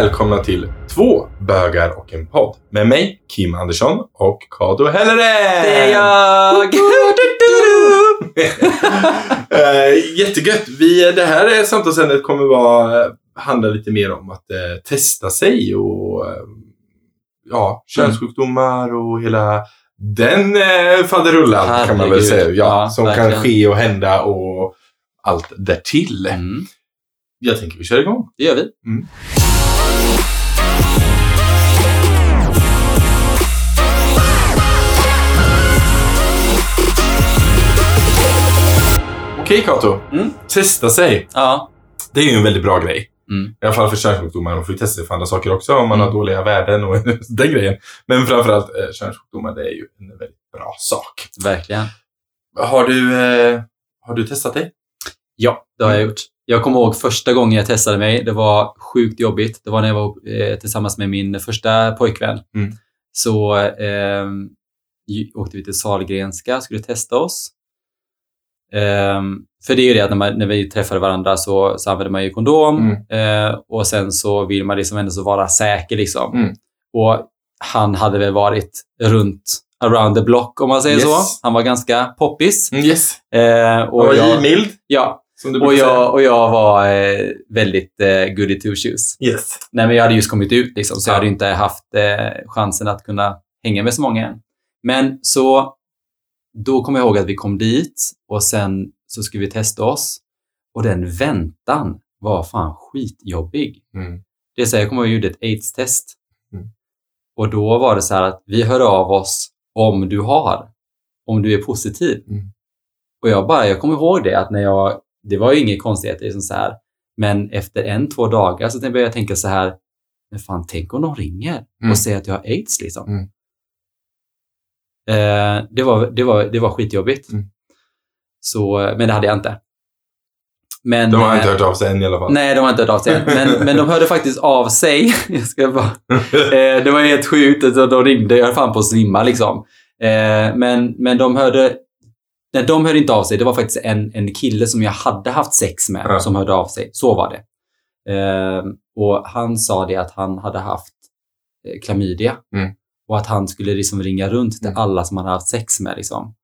välkomna till två bögar och en podd med mig, Kim Andersson och Kado Helleren! Det är jag! Eh, Jättegött! Vi, det här samtalsämnet kommer vara, handla lite mer om att eh, testa sig och eh, ja, könssjukdomar och hela den eh, faderullan kan man väl Herregud. säga. Ja, Ja, som verkligen. kan ske och hända och allt därtill. Mm, Jag tänker vi kör igång. det gör vi. Okej Kato, Mm. testa sig. Ja. Det är ju en väldigt bra grej. Mm. I alla fall för könssjukdomar. Man får ju testa sig för andra saker också om man Mm. har dåliga värden och den grejen. Men framförallt eh, könssjukdomar, det är ju en väldigt bra sak. Verkligen. Har du, eh, har du testat dig? Ja, det har jag gjort. Jag kommer ihåg första gången jag testade mig. Det var sjukt jobbigt. Det var när jag var eh, tillsammans med min första pojkvän. Mm. Så eh, åkte vi till Sahlgrenska skulle testa oss. Ehm, för det är ju det att när, man, när vi träffade varandra så, så använder man ju kondom eh, och sen så vill man liksom ändå så vara säker. Liksom. Mm. Och han hade väl varit runt around the block om man säger Yes. så. Han var ganska poppis. Mm, yes. Eh, Och och, jag, mild, ja, och, jag, och jag var eh, väldigt eh, goody two shoes. Yes. Nej, men jag hade just kommit ut liksom, så jag Ja. hade inte haft eh, chansen att kunna hänga med så många än. Men så, då kommer jag ihåg att vi kom dit och sen så skulle vi testa oss. Och den väntan var fan skitjobbig. Mm. Det är så här, jag kommer ihåg att jag gjorde ett aids-test. Mm. Och då var det så här att vi hör av oss om du har, om du är positiv. Mm. Och jag bara, jag kommer ihåg det att när jag, det var ju inget konstigheter liksom så här. Men efter en, två dagar så började jag tänka så här, men fan tänk om de ringer Mm. och säger att jag har aids liksom. Mm. Eh, det, var, det, var, det var skitjobbigt. Så, men det hade jag inte. Men, De har eh, inte hört av sig än i alla fall. Nej, de har inte hört av sig än. Men, men de hörde faktiskt av sig. Jag ska bara, eh, det var helt sjukt. att De ringde. Jag höll fan på att svimma liksom. Eh, men, men de hörde... Nej, de hörde inte av sig. Det var faktiskt en, en kille som jag hade haft sex med Ja. som hörde av sig. Så var det. Eh, och han sa det att han hade haft eh, klamydia. Mm. Och att han skulle liksom ringa runt till Mm. alla som han hade haft sex med. Liksom.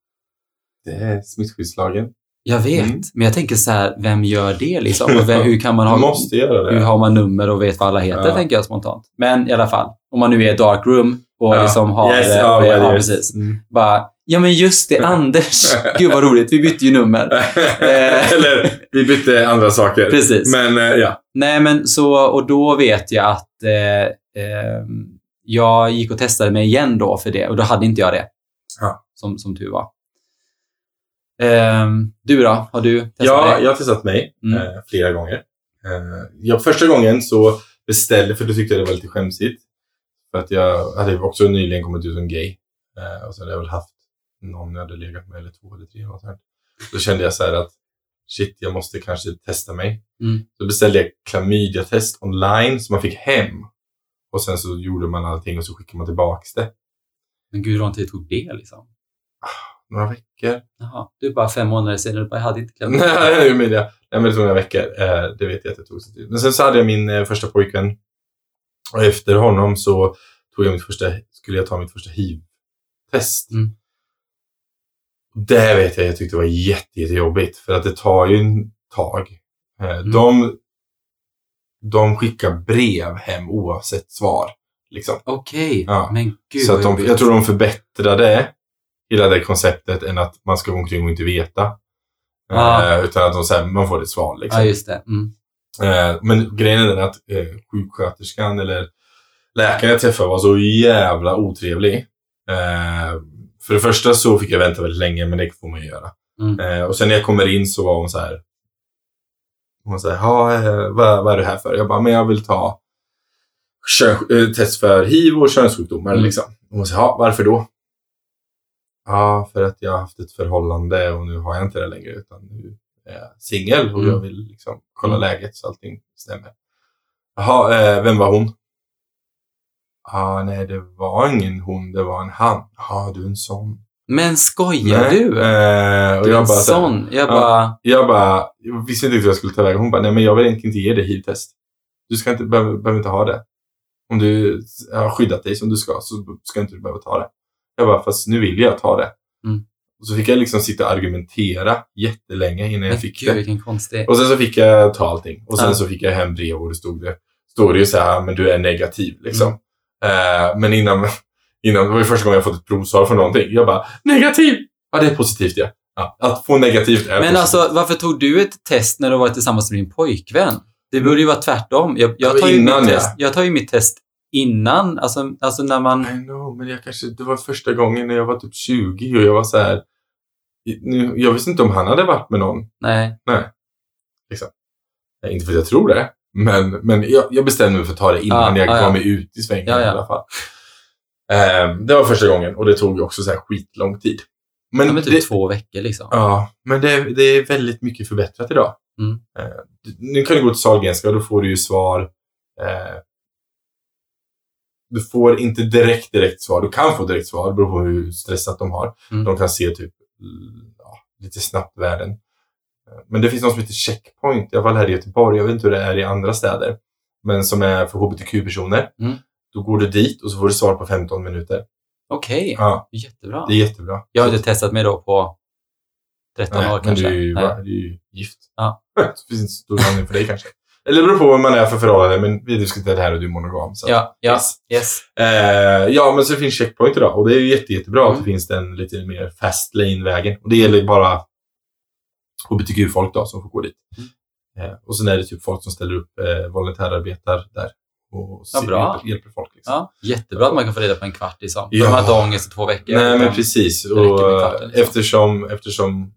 Det är smittskyddslagen. Jag vet, Mm. men jag tänker så här, vem gör det liksom? Och vem, hur kan man ha... Man måste göra Hur det. har man nummer och vet vad alla heter, Ja. tänker jag spontant. Men i alla fall, om man nu är i dark room och Ja. liksom har... Yes, ja, ja, precis. Mm. Bara, ja men just det, Anders. Gud vad roligt, vi bytte ju nummer. Eh. Eller, vi bytte andra saker. Precis. Men eh, ja. Nej men så, och då vet jag att eh, eh, jag gick och testade mig igen då för det och då hade inte jag det. Ja. Som, som tur var. Eh, du då? Har du testat Ja, dig? jag har testat mig Mm. eh, flera gånger. Eh, ja, första gången så beställde, för då tyckte jag det var lite skämsigt. För att jag hade också nyligen kommit ut som gay. Eh, och så hade jag väl haft någon jag hade legat med, eller två eller tre. Något sånt. Då kände jag så här att shit, jag måste kanske testa mig. Mm. Då beställde jag klamydia-test online som man fick hem. Och sen så gjorde man allting och så skickade man tillbaks det. Men gud, hur lång tid tog det liksom? Några veckor. Jaha, du är bara fem månader bara, jag hade inte klämt. Nej, men nej, men det tog några veckor. Eh, det vet jag att det tog sin tid. Men sen så hade jag min eh, första pojkvän. Och efter honom så tog jag mitt första, skulle jag ta mitt första hiv-test. Mm. Det vet jag, jag tyckte det var jätte, jättejobbigt. För att det tar ju en tag. Eh, Mm. de, de skickar brev hem oavsett svar. Liksom. Okej, Ja. men gud så att de, jag tror de förbättrade hela det konceptet än att man ska gå omkring och inte veta. Ja. Eh, utan att här, man får ett svar. Liksom. Ja, just det. Mm. Eh, men grejen är den att eh, sjuksköterskan eller läkaren jag träffade var så jävla otrevlig. Eh, för det första så fick jag vänta väldigt länge, men det får man ju göra. Mm. Eh, och sen när jag kommer in så var hon så här. Hon sa, eh, vad, vad är du här för? Jag bara, men jag vill ta kön, eh, test för hiv och könssjukdomar. Mm. Liksom. Och hon sa, varför då? Ja, för att jag har haft ett förhållande och nu har jag inte det längre utan nu är jag singel och Mm. jag vill liksom kolla Mm. läget så allting stämmer. Jaha, eh, vem var hon? Ja, nej, det var ingen hon, det var en han. Ja, du är en sån. Men skojar Nej, du? Eh, och du är jag en bara, sån. Jag Ja. bara, jag bara, jag visste inte vad jag skulle ta vägen. Hon bara, nej men jag vill egentligen inte ge dig hiv-test. Du ska inte, behöver, behöver inte ha det. Om du har skyddat dig som du ska så ska inte du behöva ta det. Jag bara, fast nu vill jag ta det. Mm. Och så fick jag liksom sitta och argumentera jättelänge innan jag fick gud, det. konstig... Och sen så fick jag ta allting. Och sen Ja. så fick jag hem brev och det stod det, stod det ju så här, men du är negativ liksom. Mm. Eh, men innan, innan, det var ju första gången jag fått ett provsvar för någonting. Jag bara, negativ! Ja, det är positivt ja. ja att få negativt är Men positivt. alltså, varför tog du ett test när du var tillsammans med din pojkvän? Det borde ju vara tvärtom. Jag, jag, tar, ju innan, mitt ja. test, jag tar ju mitt test innan, alltså, alltså när man... I know, men jag kanske, det var första gången när jag var typ 20 och jag var så här. Nu, jag visste inte om han hade varit med någon. Nej. Eh, Inte för att jag tror det, men, men jag, jag bestämde mig för att ta det innan Ja, jag ja, gav ja. mig ut i svängen Ja, ja. i alla fall. Eh, det var första gången och det tog ju också så här skitlång tid. Men, Men, men typ det, två veckor liksom. Ja, men det, det är väldigt mycket förbättrat idag. Mm. Du- nu kan du gå till Sahlgrenska och då får du ju svar. Eh, du får inte direkt direkt svar. Du kan få direkt svar, beror på hur stressat de har. Mm. De kan se typ ja, lite snabbt värden. Eh, Men det finns något som heter checkpoint, i alla fall här i Göteborg. Jag vet inte hur det är i andra städer. Men som är för hbtq-personer. Mm. Då går du dit och så får du svar på 15 minuter. Okej, Ja, jättebra. det är jättebra. Jag har inte testat mig då på 13 Nej, år men kanske. du är ju, Nej. du är ju gift. Ja. det finns inte stor anledning för dig kanske. Eller det beror på vad man är för förhållande, men vi diskuterar det här och du är monogam. Så. att- Ja, ja, Yes. yes. Eh, ja, men så finns checkpoint idag och det är ju jätte, jättebra att Mm. det finns den lite mer fast lane-vägen. Och det gäller bara hbtq-folk då som får gå dit. Mm. Eh, och sen är det typ folk som ställer upp eh, volontärarbetar där och Ja, bra. hjälper, folk. Liksom. Ja, jättebra att man kan få reda på en kvart liksom. Ja. De har inte ångest i två veckor. Nej, men precis. Och, kvarten, liksom. eftersom, eftersom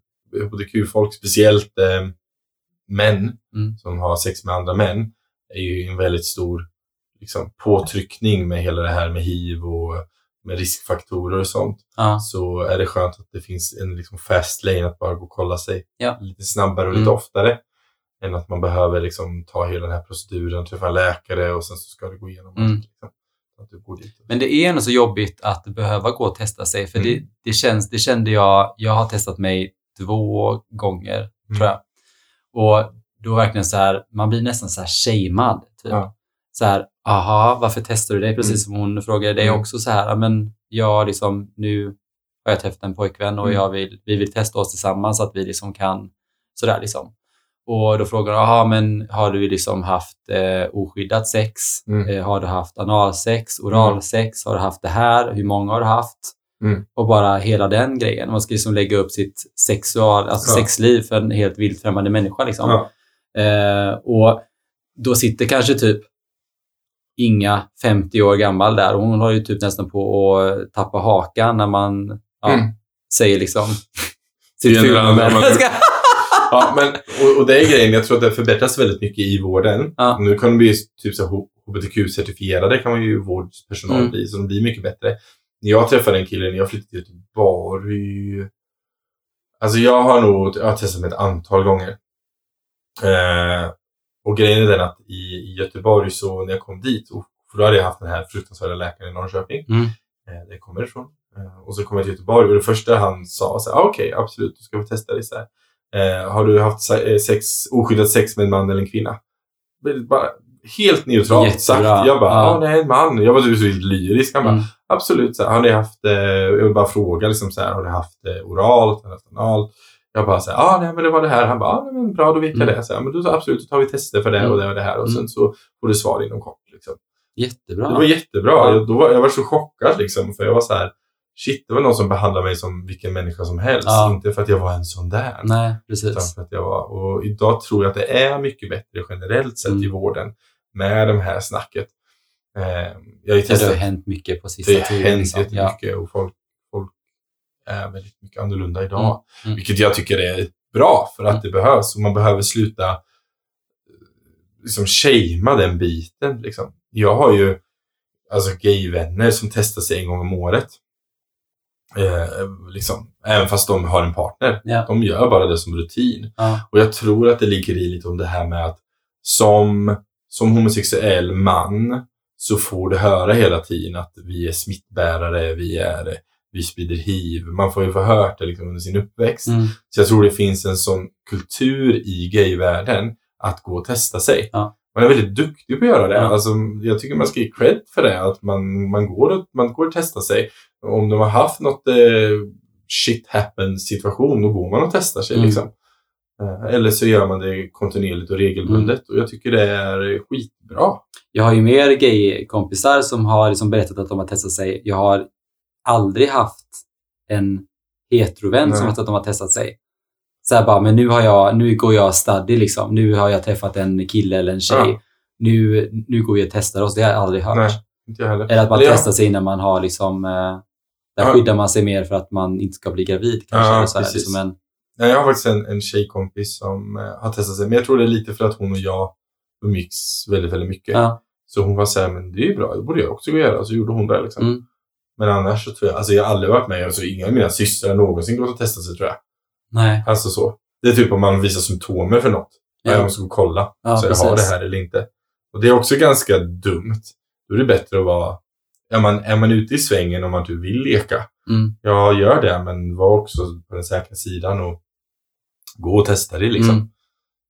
hbtq-folk, speciellt eh, män Mm. som har sex med andra män, är ju en väldigt stor liksom, påtryckning med hela det här med hiv och med riskfaktorer och sånt. Ja. Så är det skönt att det finns en liksom, fast lane att bara gå och kolla sig Ja. lite snabbare och lite Mm. oftare. Än att man behöver liksom, ta hela den här proceduren, träffa en läkare och sen så ska det gå igenom Mm. Liksom. Men det är ändå så jobbigt att behöva gå och testa sig. För Mm. det, det, känns, det kände jag, jag har testat mig två gånger, Mm. tror jag. Och då verkligen så här, man blir nästan så här shamead. Typ. Ja. Så här, aha, varför testar du dig? Precis som hon frågade dig Mm. också så här, "Ja, men jag liksom, nu har jag träffat en pojkvän och Mm. jag vill, vi vill testa oss tillsammans så att vi liksom kan, sådär liksom. Och då frågar hon, aha, men har du liksom haft eh, oskyddat sex? Mm. Eh, har du haft analsex, oralsex? Har du haft det här? Hur många har du haft? Mm. Och bara hela den grejen. Man ska liksom lägga upp sitt sexual, alltså Ja. sexliv för en helt vilt främmande människa. Liksom. Ja. Eh, och då sitter kanske typ Inga 50 år gammal där och hon har ju typ nästan på att tappa hakan när man ja, Mm. säger liksom sitt fulnummer. Ja, men, och, och det är grejen, jag tror att det förbättras väldigt mycket i vården. Ja. Nu kan de bli typ så HBTQ-certifierade kan man ju vårdpersonal Mm. bli, så de blir mycket bättre. När jag träffade en kille när jag flyttade till Göteborg. Alltså jag har nog jag har testat mig ett antal gånger. Eh, och grejen är den att i, i Göteborg så när jag kom dit, och, för då hade jag haft den här fruktansvärda läkaren i Norrköping. Mm. Eh, jag kommer ifrån. Eh, och så kom jag till Göteborg och det första han sa var så ah, okej absolut, du ska få testa dig så här. Eh, har du haft eh, sex, oskyddat sex med en man eller en kvinna? Bara, helt neutralt Jättebra. sagt. Jag bara, Ja. det är en man. Jag var typ så lyrisk. Han bara, Mm. Absolut. Så här, har ni haft, eh, jag vill bara fråga, liksom, så här, har du haft eh, oralt, har haft analt? Jag bara, så här, ah, nej men det var det här. Han bara, ah, nej, men bra då jag Mm. det. Så här, men då absolut, då tar vi tester för det Mm. och det och det här. Och Mm. sen så får du svar inom kort. Liksom. Jättebra. Det var jättebra. Ja. Jag, då var, jag var så chockad liksom, för jag var så här, shit, det var någon som behandlade mig som vilken människa som helst. Ja. Inte för att jag var en sån där. Nej, Utan precis. för att jag var, och idag tror jag att det är mycket bättre generellt sett Mm. i vården med det här snacket. Eh, jag har Ja, det testat, har hänt mycket på sista det har tiden. hänt liksom. Ja. jättemycket och folk, folk är väldigt mycket annorlunda idag. Mm. Mm. Vilket jag tycker är bra för att Mm. det behövs och man behöver sluta eh, liksom shamea den biten. Liksom. Jag har ju alltså gayvänner som testar sig en gång om året. Eh, liksom, även fast de har en partner. Ja. De gör bara det som rutin. Ja. Och jag tror att det ligger i lite om det här med att som, som homosexuell man så får du höra hela tiden att vi är smittbärare, vi, är, vi sprider hiv. Man får ju få hört det liksom under sin uppväxt. Mm. Så jag tror det finns en sån kultur i gayvärlden att gå och testa sig. Ja. man är väldigt duktig på att göra det. Ja. Alltså, jag tycker man ska ge cred för det. Att man, man, går, och, man går och testar sig. Om de har haft något eh, shit happen situation, då går man och testar sig. Mm. Liksom. Eh, eller så gör man det kontinuerligt och regelbundet. Mm. Och jag tycker det är skitbra. Jag har ju mer gay-kompisar som har liksom berättat att de har testat sig. Jag har aldrig haft en heterovän som har sagt att de har testat sig. Så här bara, men nu, har jag, nu går jag study liksom. Nu har jag träffat en kille eller en tjej. Ja. Nu, nu går vi och testar oss. Det har jag aldrig hört. Nej, inte heller. Eller att man Eller ja. testar sig innan man har liksom... Eh, där Ja. skyddar man sig mer för att man inte ska bli gravid kanske. Ja, eller så här, liksom en, Nej, jag har faktiskt en, en tjejkompis som eh, har testat sig. Men jag tror det är lite för att hon och jag umgicks väldigt, väldigt mycket. ja, Så hon var såhär, men det är ju bra, det borde jag också göra. Så gjorde hon det liksom. Mm. Men annars så tror jag, alltså jag har aldrig varit med, alltså inga av mina systrar någonsin gått och testat sig tror jag. nej. Alltså så. Det är typ om man visar symptomer för något. Ja. Ja. Jag måste gå och kolla. Ja, så jag har det här eller inte. Och det är också ganska dumt. Då är det bättre att vara, är man, är man ute i svängen om man typ vill leka, Mm. ja gör det, men var också på den säkra sidan och gå och testa det liksom. Mm.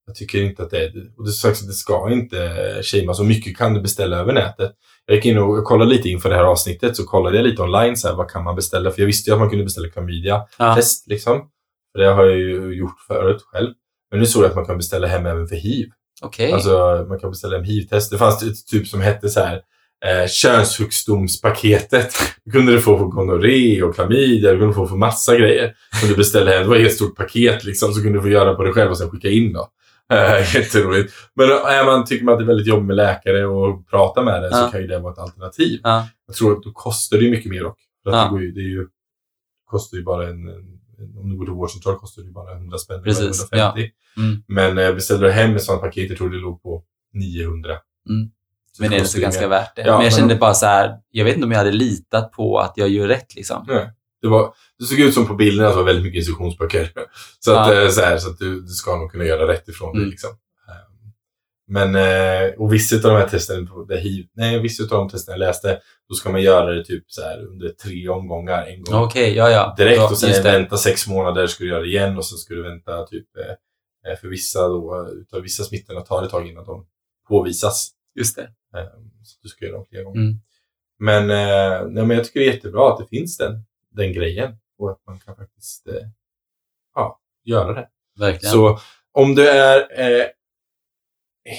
Jag tycker inte att det är, och det sagt det ska inte shamea så mycket kan du beställa över nätet. Jag gick in och kollade lite inför det här avsnittet så kollade jag lite online så här, vad kan man beställa? För jag visste ju att man kunde beställa klamydia Ja. test liksom. För det har jag ju gjort förut själv. Men nu såg jag att man kan beställa hem även för hiv. Okej. Alltså man kan beställa hem hiv-test. Det fanns ett typ som hette så här eh, könssjukdomspaketet. Det kunde du få för gonorré och klamydia, du kunde få för massa grejer. Som du beställde hem. Det var ett helt stort paket liksom, så kunde du få göra på dig själv och sen skicka in då. Eh, jätteroligt. Men är man, tycker man att det är väldigt jobbigt med läkare och prata med det Ja. så kan ju det vara ett alternativ. Ja. Jag tror att då kostar det mycket mer dock. För att Ja. det, ju, det ju, kostar ju bara en, en om du går till vårdcentral kostar det bara 100 spänn. Precis, 150. Mm. Men eh, beställde du hem ett sånt paket, jag tror det låg på 900. Mm. Men det är så ganska värt det. Ja, men jag men- kände bara så här, jag vet inte om jag hade litat på att jag gör rätt liksom. Nej. Det, var, det såg ut som på bilderna att det var väldigt mycket instruktionsböcker. Så att, Ja. eh, så här, så att du, du ska nog kunna göra rätt ifrån Mm. det. Liksom. Eh, Men, eh, och vissa av de här hiv, nej, vissa av de testerna jag läste, då ska man göra det typ så här under tre omgångar. En gång Okej, ja ja. direkt Ja, och sen vänta sex månader, ska du göra det igen och sen ska du vänta typ eh, för vissa då, utav vissa smittorna tar det ett tag innan de påvisas. Just det. Eh, Så du ska göra dem flera gånger. Mm. Men, eh, nej, men jag tycker det är jättebra att det finns den, den grejen och att man kan faktiskt eh, ja, göra det. Verkligen. Så om du är eh,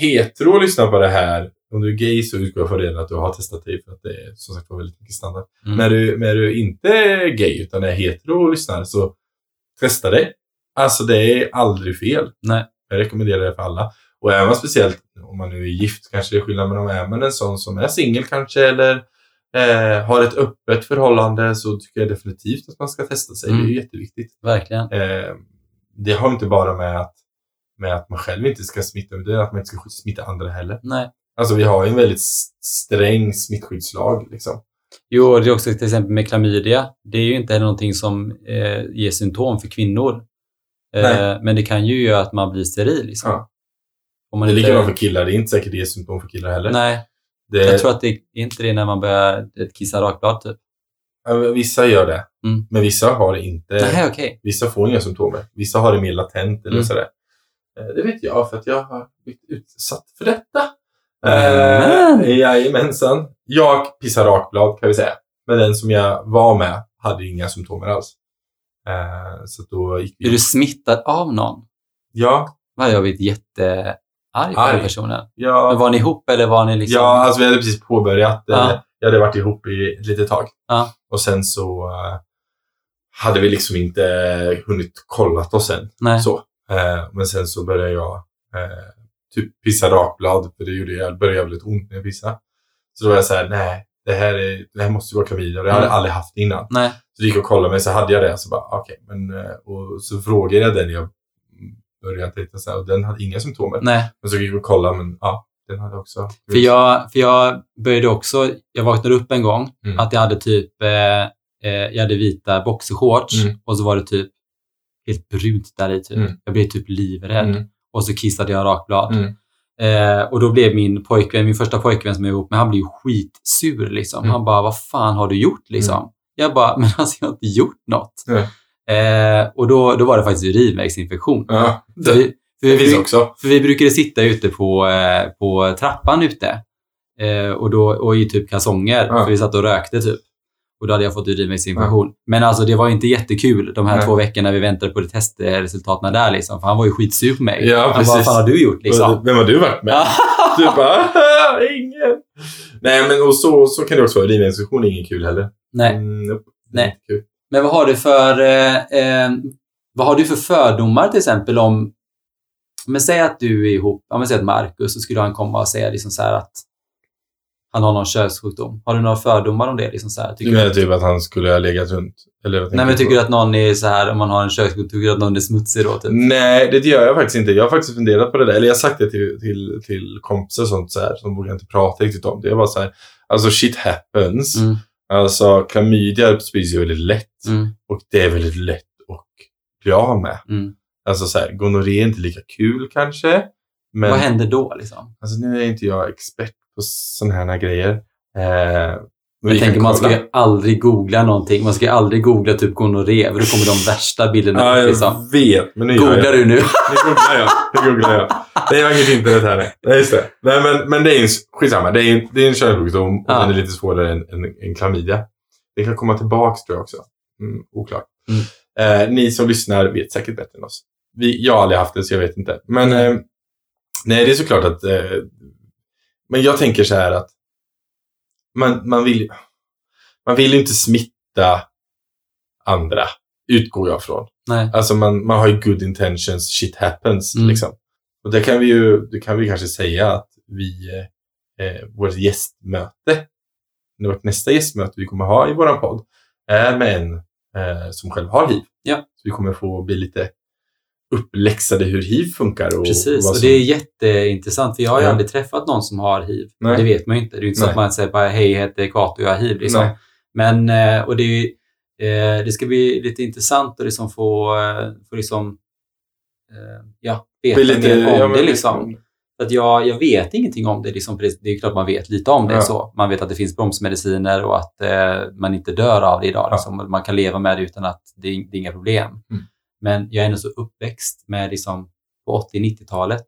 hetero och lyssnar på det här, om du är gay så utgår jag från redan att du har testat dig för att det är som sagt var väldigt mycket standard. Mm. När, du, när du inte är gay utan är hetero och lyssnar så testa dig. Alltså det är aldrig fel. Nej. Jag rekommenderar det för alla. Och är man speciellt, om man nu är gift kanske det är skillnad, men om är man en sån som är singel kanske eller eh, har ett öppet förhållande så tycker jag definitivt att man ska testa sig. Mm. Det är jätteviktigt. Verkligen. Eh, det har inte bara med att, med att man själv inte ska smitta, utan att man inte ska smitta andra heller. Nej. Alltså vi har ju en väldigt sträng smittskyddslag liksom. Jo, och det är också till exempel med klamydia. Det är ju inte heller någonting som eh, ger symptom för kvinnor. Eh, men det kan ju göra att man blir steril. Liksom. Ja. Om man Det är inte- likadant för killar, det är inte säkert det ger symptom för killar heller. Nej, det, jag tror att det är inte det när man börjar kissa rakblad typ. Vissa gör det, Mm. men vissa har det inte. Nej, okej. Vissa får inga symptom. Vissa har det mer latent eller Mm. sådär. Eh, Det vet jag för att jag har blivit utsatt för detta. Nämen. Eh, jajamensan. Jag pissar rakblad kan vi säga. Men den som jag var med hade inga symptom alls. Eh, så då gick vi... Är du smittad av någon? Ja, Vad jag blivit jättearg på Arg? den personen. ja, Men var ni ihop eller var ni liksom... ja, alltså vi hade precis påbörjat. eh, Ja. Jag hade varit ihop i ett litet tag. Ja. Och sen så eh, hade vi liksom inte hunnit kollat oss än. Nej. Så. Eh, men sen så började jag eh, typ pissa rakblad, för det gjorde jag, började väldigt ont när jag pissade. Så då var jag så här, nej, det här, är, det här måste ju vara klamydia. Det hade jag Mm. aldrig haft innan. Nej. Så jag gick och kollade mig, så hade jag det. Så bara, okej, men, eh, och så frågade jag den jag började titta så här, och den hade inga symptom. Nej. Men så gick jag och kollade, men ja, den hade också. För jag, för jag började också, jag vaknade upp en gång Mm. att jag hade typ, eh, eh, jag hade vita boxershorts Mm. och så var det typ helt brunt där i typ. Mm. Jag blev typ livrädd Mm. och så kissade jag rakblad. Mm. Eh, och då blev min pojkvän, min första pojkvän som jag var ihop med, han blev skitsur liksom. Mm. Han bara, vad fan har du gjort liksom? Jag bara, men alltså jag har inte gjort något. Eh, och då, då var det faktiskt urinvägsinfektion. Ja, För vi, Det vi, finns också. för vi brukade sitta ute på, eh, på trappan ute. Eh, och, då, och i typ kalsonger. Ja. För vi satt och rökte typ. Och då hade jag fått urinvägsinfektion. Men alltså det var inte jättekul de här Nej. två veckorna vi väntade på det testresultaten där liksom. För han var ju skitsur på mig. Ja, han bara, vad fan har du gjort liksom? Vem har du varit med? Ja. Du bara, ingen. Nej, men och så, så kan det också vara. Urinvägsinfektion är inget kul heller. Nej. Mm, nope. Det Nej. Kul. Men vad har du för eh, eh, vad har du för fördomar till exempel om men säg att du är ihop, ja, men säg att Marcus, så skulle han komma och säga liksom så att han har någon könssjukdom. Har du några fördomar om det? Liksom så här? Tycker Du menar typ att han skulle ha legat runt? Eller nej, men tycker du att någon är så här, om man har en könssjukdom, tycker du att någon är smutsig då? Typ? Nej, det gör jag faktiskt inte. Jag har faktiskt funderat på det där. Eller jag har sagt det till, till, till kompisar och sånt så här, som vågar inte prata riktigt om det. Jag var så här, alltså shit happens. Mm, Alltså klamydia sprids ju väldigt lätt. mm, Och det är väldigt lätt att bli av med. mm. Alltså så här, gonorré är inte lika kul kanske. Men Vad händer då liksom? alltså, nu är inte jag expert på sådana här grejer. Eh, Jag tänker man ska ju aldrig googla någonting. Man ska ju aldrig googla typ gonorré, för då kommer de värsta bilderna Ja, jag Liksom. vet. Men nu Googlar jag. du nu? Nu googlar jag. Nu googlar jag. Det är inget internet här. Nej, just det. Nej, men, men det är en, skitsamma. Det är en, det är en könssjukdom och Ja. den är lite svårare än, än, än klamydia. Det kan komma tillbaks tror jag också. Mm, oklart. Eh, ni som lyssnar vet säkert bättre än oss. Vi, jag har aldrig haft det så jag vet inte. Men eh, nej, det är såklart att... Eh, men jag tänker så här att man, man vill man vill ju inte smitta andra, utgår jag från. Nej. Alltså man, man har ju good intentions, shit happens. Mm. Liksom. Och det kan vi ju det kan vi kanske säga att vi, eh, vårt gästmöte, vårt nästa gästmöte vi kommer ha i våran podd, är med en eh, som själv har hiv. Ja. Så vi kommer få bli lite uppläxade hur hiv funkar. Och Precis, och som, det är jätteintressant för jag har ju Ja. aldrig träffat någon som har hiv. Nej. Det vet man ju inte. Det är inte så Nej. att man säger bara hej, jag heter Kato, jag har hiv. Liksom. Nej. Men, eh, och det, ju, eh, det ska bli lite intressant att liksom få, eh, få liksom, ja, veta lite, mer om ja, men det. Liksom. att jag, jag vet ingenting om det. Liksom, det är klart man vet lite om det. Ja. Så. Man vet att det finns bromsmediciner och att eh, man inte dör av det idag. Liksom. Man kan leva med det utan att det är, det är inga problem. Mm. Men jag är ändå så uppväxt med liksom, på 80-90-talet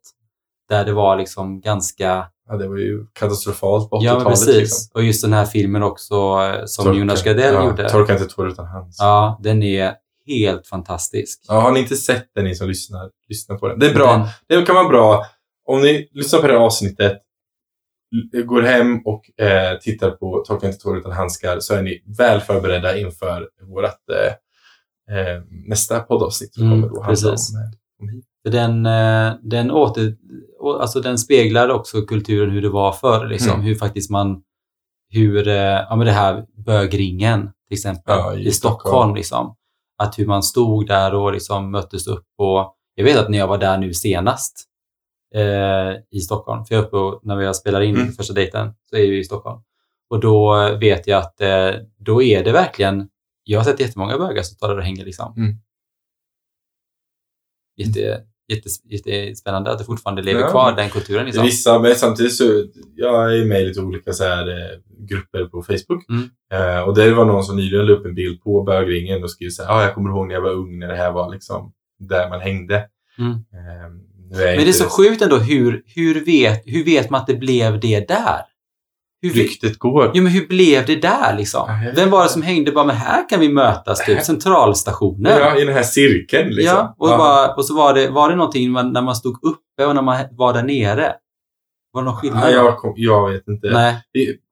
där det var liksom ganska... Ja, det var ju katastrofalt på Ja, men 80-talet. precis. Liksom. Och just den här filmen också eh, som Torka- Jonas Gardell ja, gjorde. Torka inte tår utan hands. Ja, den är helt fantastisk. Ja, har ni inte sett den, ni som lyssnar, lyssna på den. Det är bra. Den, Det kan vara bra om ni lyssnar på det här avsnittet, går hem och eh, tittar på Torka inte tår utan handskar så är ni väl förberedda inför vårt eh, eh, nästa poddavsnitt som Mm, kommer då handla om, precis. eh, om hiv. för den, eh, den, åter, alltså den speglar också kulturen hur det var förr. Liksom. Mm. Hur faktiskt man... Hur, eh, ja men det här bögringen till exempel Ja, i, i Stockholm. Stockholm. Liksom. Att hur man stod där och liksom möttes upp. Och, jag vet att när jag var där nu senast eh, i Stockholm, för jag är uppe och, när vi spelar in Mm. första dejten, så är vi i Stockholm. Och då vet jag att eh, då är det verkligen, jag har sett jättemånga bögar som står där och hänger liksom. Mm. Jätte, jättes, jättespännande att det fortfarande lever Ja. kvar, den kulturen. Liksom. Vissa, men samtidigt så, jag är med i lite olika så här, eh, grupper på Facebook. Mm. Eh, och det var någon som nyligen la upp en bild på bögringen och skrev så här, ah, jag kommer ihåg när jag var ung när det här var liksom där man hängde. Mm. Eh, Men det är så sjukt ändå, hur, hur, vet, hur vet man att det blev det där? Hur, Ryktet går. jo, men hur blev det där liksom? Ja, Vem var det som hängde bara, men här kan vi mötas, typ Här- centralstationen. Ja, i den här cirkeln liksom. Ja, och, Bara, och så var det, var det någonting när man stod uppe och när man var där nere? Var det någon skillnad? Ja, jag, kom, jag vet inte. Nej,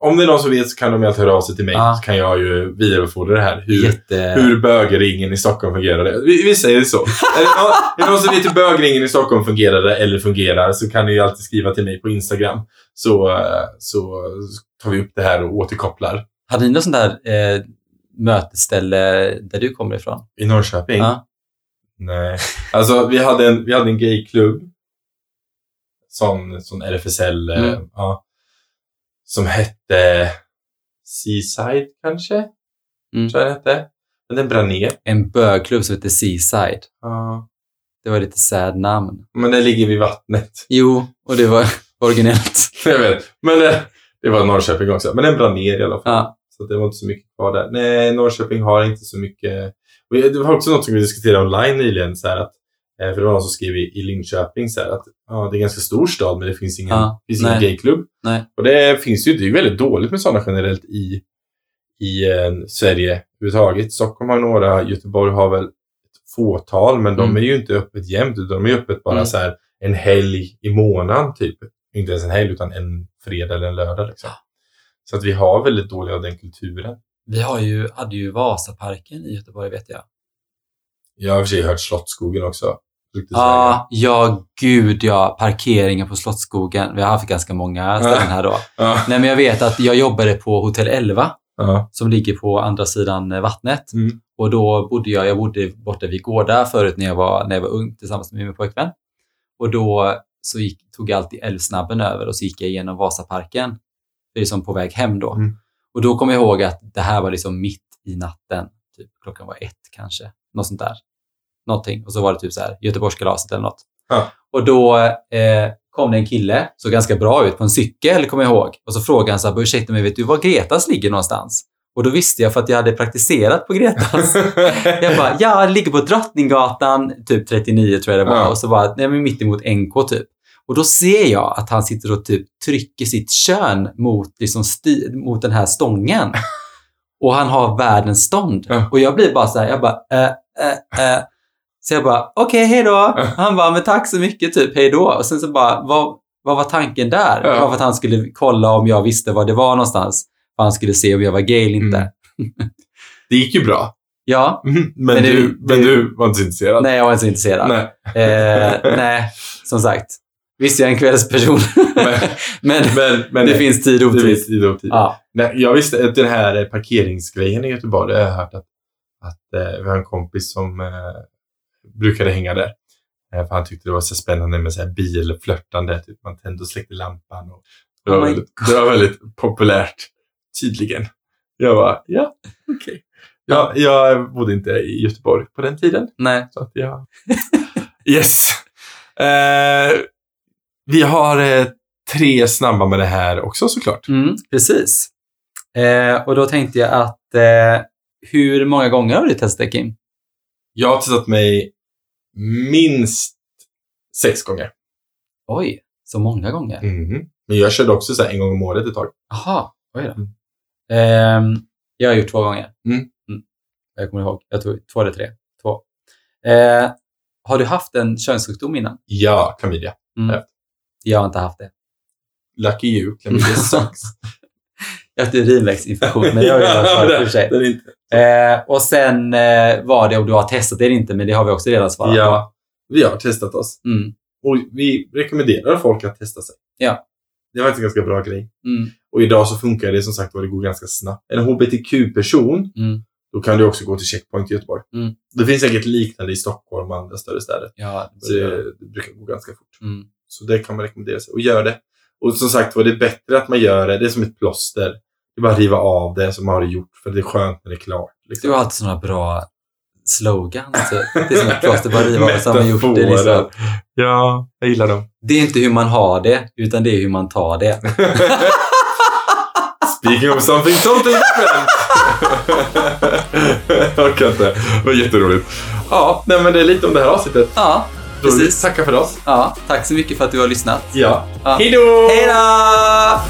Om det är någon som vet så kan de alltid höra av sig till mig. Ja. Så kan jag ju vidarebefordra det här. Hur, jätte... hur bögringen i Stockholm fungerade. Vi, vi säger så. är, det någon, är det någon som vet hur bögringen i Stockholm fungerade eller fungerar så kan ni ju alltid skriva till mig på Instagram. Så, eh, så tar vi upp det här och återkopplar. Hade ni något sånt där eh, mötesställe där du kommer ifrån? I Norrköping? Ja. Nej. Alltså, vi hade en, vi hade en gayklubb. Sån, sån RFSL. eh, Mm. Ja, som hette Seaside kanske? Mm. Tror jag den hette. Men den brann ner. En bögklubb som heter Seaside. Ja. Det var lite sad namn. Men den ligger vid vattnet. Jo, och det var originellt. Jag vet. Men det, det var Norrköping också. Men den brann ner i alla fall. Ja. Så det var inte så mycket kvar där. Nej, Norrköping har inte så mycket. Det var också något som vi diskuterade online nyligen. Så att Eh, för det var någon som skrev i, i Linköping så att ja, det är en ganska stor stad men det finns ingen, Ja, finns ingen gayklubb. Och det finns ju, det är väldigt dåligt med sådana generellt i, i eh, Sverige överhuvudtaget. Stockholm har några, Göteborg har väl ett fåtal men de Mm. är ju inte öppet jämt utan de är öppet bara Mm. så här en helg i månaden typ. Inte ens en helg utan en fredag eller en lördag liksom. Så att vi har väldigt dålig av den kulturen. Vi har ju, hade ju Vasaparken i Göteborg vet jag. Jag har i och för sig hört Slottsskogen också. Ja, ja, gud ja. Parkeringen på Slottsskogen. Vi har haft ganska många ställen här då. Ja. Nej, men jag vet att jag jobbade på Hotell 11 Ja. som ligger på andra sidan eh, vattnet. Mm. Och då bodde jag, jag bodde borta vid Gårda förut när jag var, när jag var ung tillsammans med min pojkvän. Och då så gick, tog jag alltid älvsnabben över och så gick jag igenom Vasaparken. Det är som på väg hem då. Mm. Och då kommer jag ihåg att det här var liksom mitt i natten. Typ klockan var ett kanske. Något sånt där. Någonting. Och så var det typ så här Göteborgskalaset eller något. Ja. Och då eh, kom det en kille, såg ganska bra ut, på en cykel kommer jag ihåg. Och så frågade han så här, ursäkta mig, vet du var Gretas ligger någonstans? Och då visste jag för att jag hade praktiserat på Gretas. Jag bara, ja, det ligger på Drottninggatan, typ 39 tror jag det var. Ja. Och så bara, nej men mitt emot NK typ. Och då ser jag att han sitter och typ trycker sitt kön mot, liksom mot den här stången. Och han har världens stånd. Ja. Och jag blir bara så här, jag bara, äh, äh, äh. Så jag bara, okej, hej då. Han bara, men tack så mycket, typ, hej då. Och sen så bara, vad, vad var tanken där? Det var för att han skulle kolla om jag visste var det var någonstans. För han skulle se om jag var gay eller inte. Mm. Det gick ju bra. Ja, Men, Men det- du, men du var inte så intresserad? nej, jag var inte så intresserad. Nej. Eh, nej, som sagt. Visst, jag är en kvällsperson. Men- men Men, men det finns tid och otid. finns tid och tid. Ja. Nej, jag visste att den här eh, parkeringsgrejen i Göteborg, det har jag hört att, att eh, vi har en kompis som eh, brukade hänga där. Eh, för han tyckte det var så spännande med så här bilflörtande, typ man tände och släckte lampan. Och det, var Oh väldigt, det var väldigt populärt, tydligen. Jag var ja, okej. Ja, jag bodde inte i Göteborg på den tiden. Nej. Så att jag... yes! Eh, vi har eh, tre snabba med det här också såklart. Mm, precis. Eh, och då tänkte jag att eh, hur många gånger har du testat Kim? Jag har testat mig minst sex gånger. Oj, så många gånger? Mhm. Men jag körde också så här en gång om året ett tag. Jaha, oj då. Mm. Ehm, jag har gjort två gånger. Mm. Jag kommer ihåg. Jag tog två eller tre. Två. Eh, har du haft en könssjukdom innan? Ja, klamydia. Mm. Ja. Jag har inte haft det. Lucky you, klamydia sucks. Jag har haft urinvägsinfektion, men det har jag redan i för sig. Den är inte... Eh, och sen eh, var det om du har testat det eller inte, men det har vi också redan svarat Ja, vi har testat oss. Mm. Och vi rekommenderar folk att testa sig. Ja. Det var faktiskt en ganska bra grej. Mm. Och idag så funkar det som sagt och det går ganska snabbt. En HBTQ-person, Mm. då kan du också gå till Checkpoint i Göteborg. Mm. Det finns säkert liknande i Stockholm och andra större städer. Ja, det Så det, det brukar gå ganska fort. Mm. Så det kan man rekommendera sig. Och gör det. Och som sagt var, det är bättre att man gör det. Det är som ett plåster. Det är bara att riva av det som man har gjort. För det är skönt när det är klart. Liksom. Du har alltid sådana bra slogans. typ. Det är som ett plåster, bara riva av det, har man gjort det. Liksom. Ja, jag gillar dem. Det är inte hur man har det, utan det är hur man tar det. Speaking of something totally different. jag orkar inte. Det var jätteroligt. Ja, nej, men det är lite om det här avsnittet. Ja, precis. tacka för oss. Ja, tack så mycket för att du har lyssnat. Ja. Ja. Hej då! Hej då!